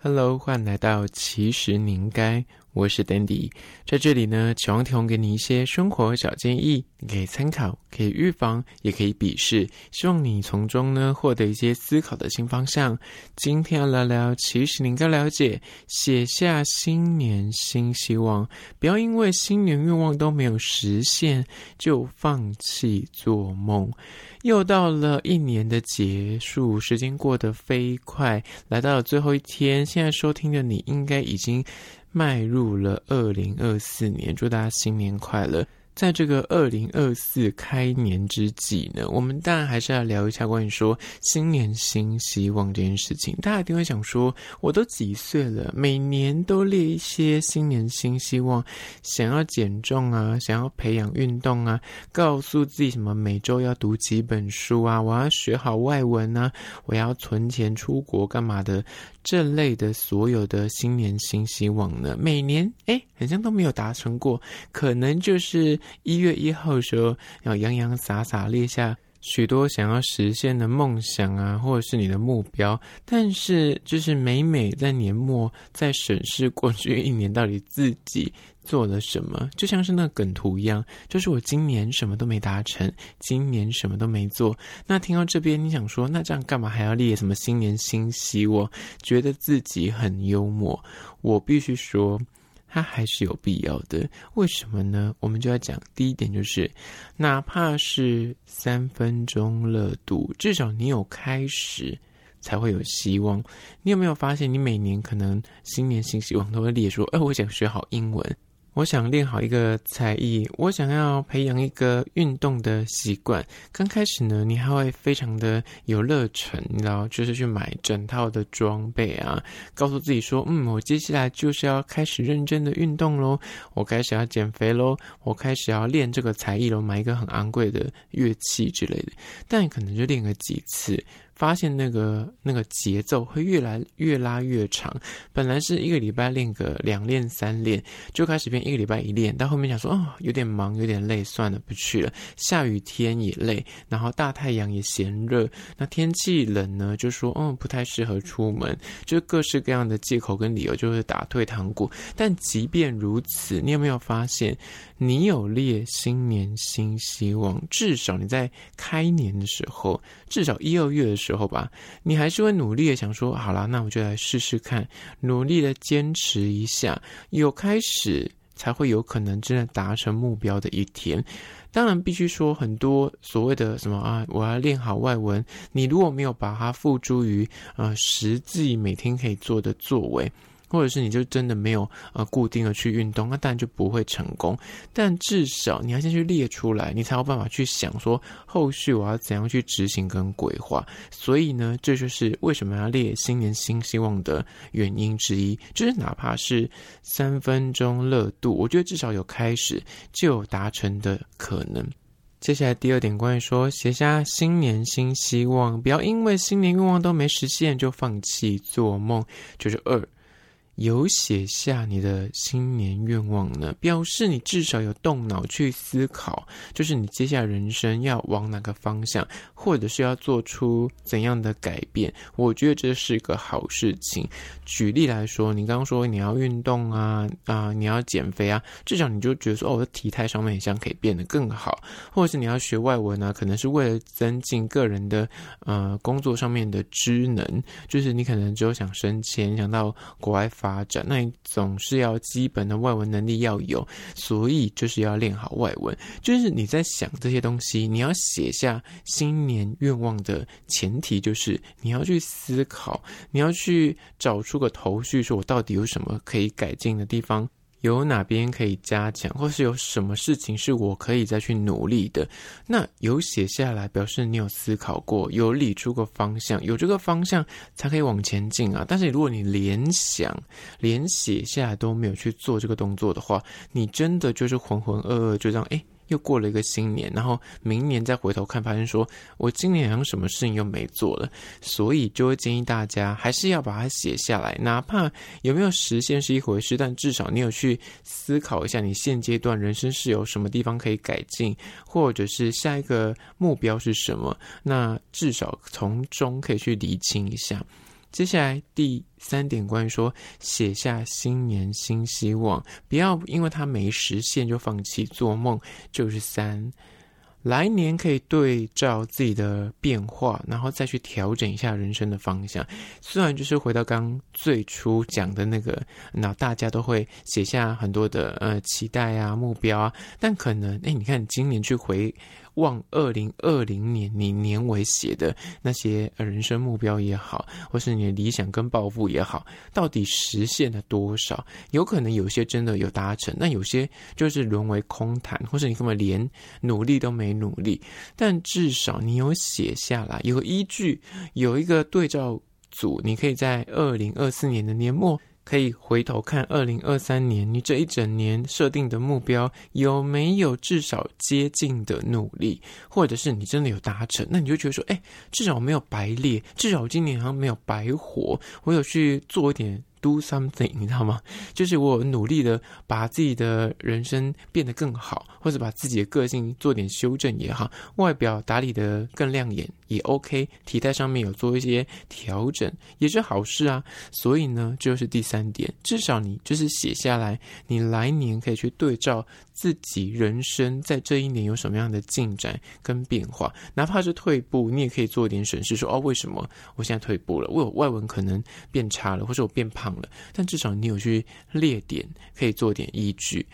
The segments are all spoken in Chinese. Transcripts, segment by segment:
Hello，欢迎来到其实你应该。我是 Dandy，在这里呢，期望提供给你一些生活小建议，你可以参考，可以预防，也可以比视，希望你从中呢获得一些思考的新方向。今天要聊聊，其实你应该了解，写下新年新希望，不要因为新年愿望都没有实现就放弃做梦。又到了一年的结束，时间过得飞快，来到了最后一天。现在收听的你应该已经迈入了二零二四年，祝大家新年快乐！在这个二零二四开年之际呢，我们当然还是要聊一下关于说新年新希望这件事情。大家一定会想说，我都几岁了，每年都列一些新年新希望，想要减重啊，想要培养运动啊，告诉自己什么每周要读几本书啊，我要学好外文啊，我要存钱出国干嘛的。这类的所有的新年新希望呢，每年诶好像都没有达成过，可能就是一月一号的时候要洋洋洒洒列下许多想要实现的梦想啊，或者是你的目标，但是就是每每在年末在审视过去一年到底自己。做了什么？就像是那梗图一样，就是我今年什么都没达成，今年什么都没做。那听到这边，你想说，那这样干嘛还要列什么新年新希望？觉得自己很幽默。我必须说，它还是有必要的。为什么呢？我们就要讲第一点，就是哪怕是三分钟热度，至少你有开始，才会有希望。你有没有发现，你每年可能新年新希望都会列出，哎，我想学好英文。我想练好一个才艺，我想要培养一个运动的习惯。刚开始呢，你还会非常的有热忱，你知道，就是去买整套的装备啊，告诉自己说，嗯，我接下来就是要开始认真的运动喽，我开始要减肥喽，我开始要练这个才艺喽，买一个很昂贵的乐器之类的。但可能就练个几次。发现那个那个节奏会越来越拉越长，本来是一个礼拜练个两练三练，就开始变一个礼拜一练，到后面想说哦，有点忙有点累，算了不去了。下雨天也累，然后大太阳也嫌热，那天气冷呢，就说哦不太适合出门，就各式各样的借口跟理由就会打退堂鼓。但即便如此，你有没有发现，你有列新年新希望，至少你在开年的时候，至少一二月的时候。时候吧，你还是会努力的想说，好啦，那我就来试试看，努力的坚持一下，有开始才会有可能真的达成目标的一天。当然，必须说很多所谓的什么啊，我要练好外文，你如果没有把它付诸于呃实际每天可以做的作为。或者是你就真的没有呃固定的去运动，那当然就不会成功。但至少你要先去列出来，你才有办法去想说后续我要怎样去执行跟规划。所以呢，这就是为什么要列新年新希望的原因之一，就是哪怕是三分钟热度，我觉得至少有开始就有达成的可能。接下来第二点，关于说写下新年新希望，不要因为新年愿望都没实现就放弃做梦，就是二。有写下你的新年愿望呢，表示你至少有动脑去思考，就是你接下来人生要往哪个方向，或者是要做出怎样的改变。我觉得这是一个好事情。举例来说，你刚刚说你要运动啊啊，你要减肥啊，至少你就觉得说，哦，我的体态上面很像可以变得更好，或者是你要学外文啊，可能是为了增进个人的呃工作上面的知能，就是你可能只有想升迁，想到国外发。发展，那你总是要基本的外文能力要有，所以就是要练好外文。就是你在想这些东西，你要写下新年愿望的前提，就是你要去思考，你要去找出个头绪，说我到底有什么可以改进的地方。有哪边可以加强，或是有什么事情是我可以再去努力的？那有写下来，表示你有思考过，有理出个方向，有这个方向才可以往前进啊。但是如果你连想、连写下来都没有去做这个动作的话，你真的就是浑浑噩噩，就这样诶。又过了一个新年，然后明年再回头看，发现说我今年好像什么事情又没做了，所以就会建议大家还是要把它写下来，哪怕有没有实现是一回事，但至少你有去思考一下，你现阶段人生是有什么地方可以改进，或者是下一个目标是什么，那至少从中可以去厘清一下。接下来第三点，关于说写下新年新希望，不要因为它没实现就放弃做梦，就是三。来年可以对照自己的变化，然后再去调整一下人生的方向。虽然就是回到刚最初讲的那个，那大家都会写下很多的呃期待啊、目标啊，但可能诶，你看今年去回。望二零二零年你年尾写的那些人生目标也好，或是你的理想跟抱负也好，到底实现了多少？有可能有些真的有达成，那有些就是沦为空谈，或是你根本连努力都没努力。但至少你有写下来，有依据，有一个对照组，你可以在二零二四年的年末。可以回头看二零二三年，你这一整年设定的目标有没有至少接近的努力，或者是你真的有达成？那你就觉得说，哎，至少我没有白列，至少我今年好像没有白活，我有去做一点。Do something，你知道吗？就是我努力的把自己的人生变得更好，或者把自己的个性做点修正也好，外表打理的更亮眼也 OK，体态上面有做一些调整也是好事啊。所以呢，这就是第三点，至少你就是写下来，你来年可以去对照自己人生在这一年有什么样的进展跟变化，哪怕是退步，你也可以做一点审视，说哦，为什么我现在退步了？我有外文可能变差了，或者我变胖。了，但至少你有去列点，可以做点依据。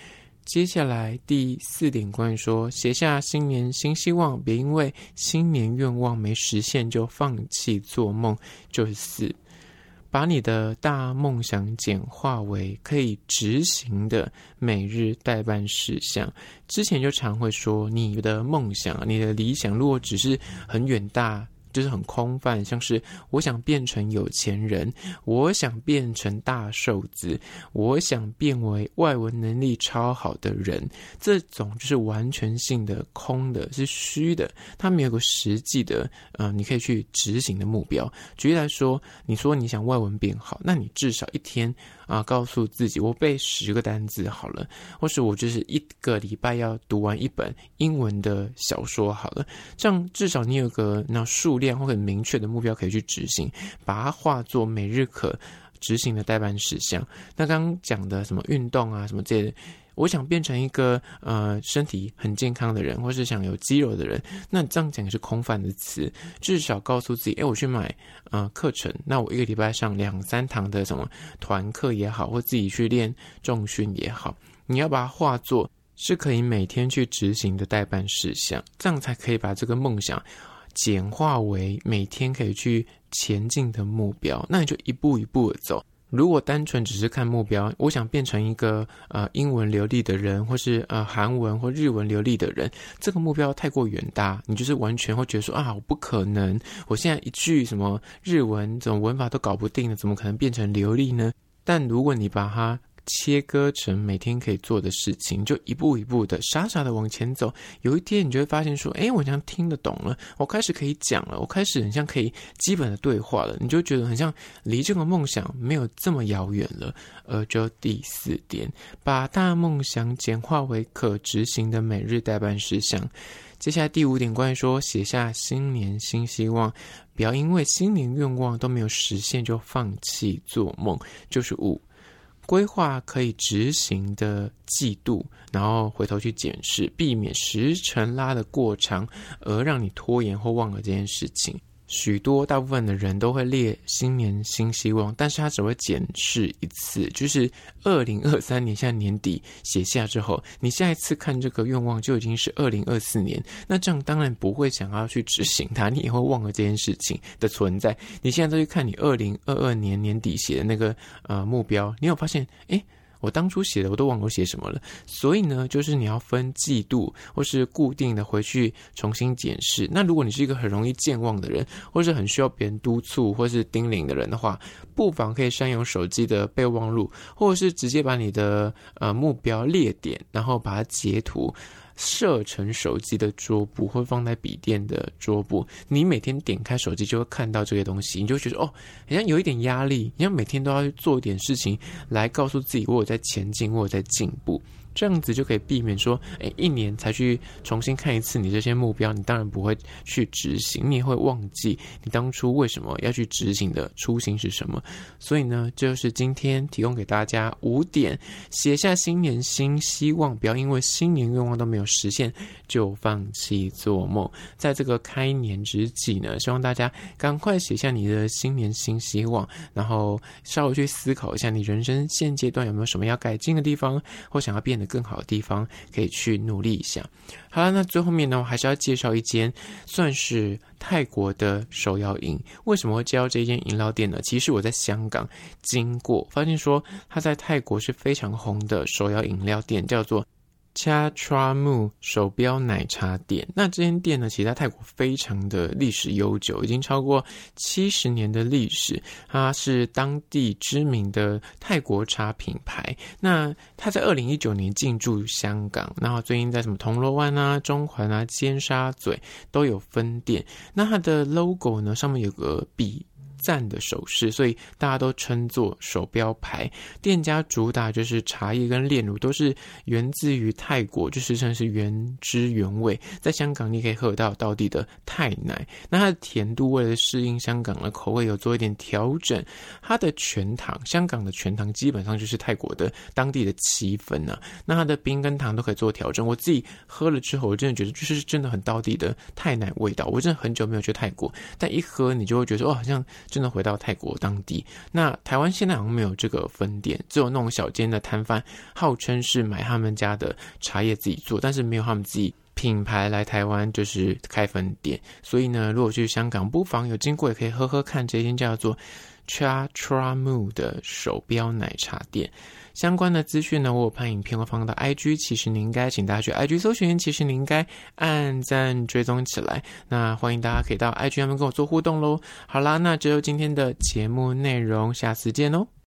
接下来第四点，关于说写下新年新希望，别因为新年愿望没实现就放弃做梦。就是四，把你的大梦想简化为可以执行的每日待办事项。之前就常会说，你的梦想、你的理想，如果只是很远大。就是很空泛，像是我想变成有钱人，我想变成大瘦子，我想变为外文能力超好的人，这种就是完全性的空的，是虚的，它没有个实际的，呃，你可以去执行的目标。举例来说，你说你想外文变好，那你至少一天。啊，告诉自己我背十个单字好了，或是我就是一个礼拜要读完一本英文的小说好了，这样至少你有个那数量或很明确的目标可以去执行，把它化作每日可执行的代办事项。那刚刚讲的什么运动啊，什么这些。我想变成一个呃身体很健康的人，或是想有肌肉的人，那这样讲是空泛的词。至少告诉自己，哎，我去买呃课程，那我一个礼拜上两三堂的什么团课也好，或自己去练重训也好，你要把它化作是可以每天去执行的待办事项，这样才可以把这个梦想简化为每天可以去前进的目标。那你就一步一步的走。如果单纯只是看目标，我想变成一个呃英文流利的人，或是呃韩文或日文流利的人，这个目标太过远大，你就是完全会觉得说啊，我不可能，我现在一句什么日文这种文法都搞不定了，怎么可能变成流利呢？但如果你把它切割成每天可以做的事情，就一步一步的傻傻的往前走。有一天，你就会发现说：“哎，我好像听得懂了，我开始可以讲了，我开始很像可以基本的对话了。”你就觉得很像离这个梦想没有这么遥远了。而就第四点，把大梦想简化为可执行的每日待办事项。接下来第五点，关于说写下新年新希望，不要因为新年愿望都没有实现就放弃做梦。就是五。规划可以执行的季度，然后回头去检视，避免时辰拉的过长，而让你拖延或忘了这件事情。许多大部分的人都会列新年新希望，但是他只会检视一次，就是二零二三年现在年底写下之后，你下一次看这个愿望就已经是二零二四年，那这样当然不会想要去执行它，你也会忘了这件事情的存在。你现在再去看你二零二二年年底写的那个呃目标，你有发现诶？我当初写的我都忘了写什么了，所以呢，就是你要分季度或是固定的回去重新检视。那如果你是一个很容易健忘的人，或是很需要别人督促或是叮咛的人的话，不妨可以善用手机的备忘录，或者是直接把你的呃目标列点，然后把它截图。设成手机的桌布，或放在笔电的桌布，你每天点开手机就会看到这些东西，你就觉得哦，好像有一点压力，你要每天都要做一点事情来告诉自己我有在前进，我有在进步。这样子就可以避免说，哎，一年才去重新看一次你这些目标，你当然不会去执行，你会忘记你当初为什么要去执行的初心是什么。所以呢，这就是今天提供给大家五点，写下新年新希望，不要因为新年愿望都没有实现就放弃做梦。在这个开年之际呢，希望大家赶快写下你的新年新希望，然后稍微去思考一下你人生现阶段有没有什么要改进的地方，或想要变得更好的地方可以去努力一下。好了，那最后面呢，我还是要介绍一间算是泰国的手摇饮。为什么会介绍这间饮料店呢？其实我在香港经过，发现说它在泰国是非常红的手摇饮料店，叫做。Cha Tra Mu 手标奶茶店，那这间店呢，其实在泰国非常的历史悠久，已经超过七十年的历史。它是当地知名的泰国茶品牌。那它在二零一九年进驻香港，然后最近在什么铜锣湾啊、中环啊、尖沙咀都有分店。那它的 logo 呢，上面有个 B。赞的手势，所以大家都称作手标牌。店家主打就是茶叶跟炼乳都是源自于泰国，就是算是原汁原味。在香港你可以喝到道地的泰奶，那它的甜度为了适应香港的口味有做一点调整。它的全糖，香港的全糖基本上就是泰国的当地的七分呢、啊。那它的冰跟糖都可以做调整。我自己喝了之后，我真的觉得就是真的很道地的泰奶味道。我真的很久没有去泰国，但一喝你就会觉得哦，好像。真的回到泰国当地，那台湾现在好像没有这个分店，只有那种小间的摊贩，号称是买他们家的茶叶自己做，但是没有他们自己品牌来台湾就是开分店。所以呢，如果去香港，不妨有经过也可以喝喝看这间叫做 Cha Tra Mu 的手标奶茶店。相关的资讯呢，我有拍影片会放到 IG，其实你应该请大家去 IG 搜寻，其实你应该按赞追踪起来。那欢迎大家可以到 IG 上面跟我做互动喽。好啦，那只有今天的节目内容，下次见喽。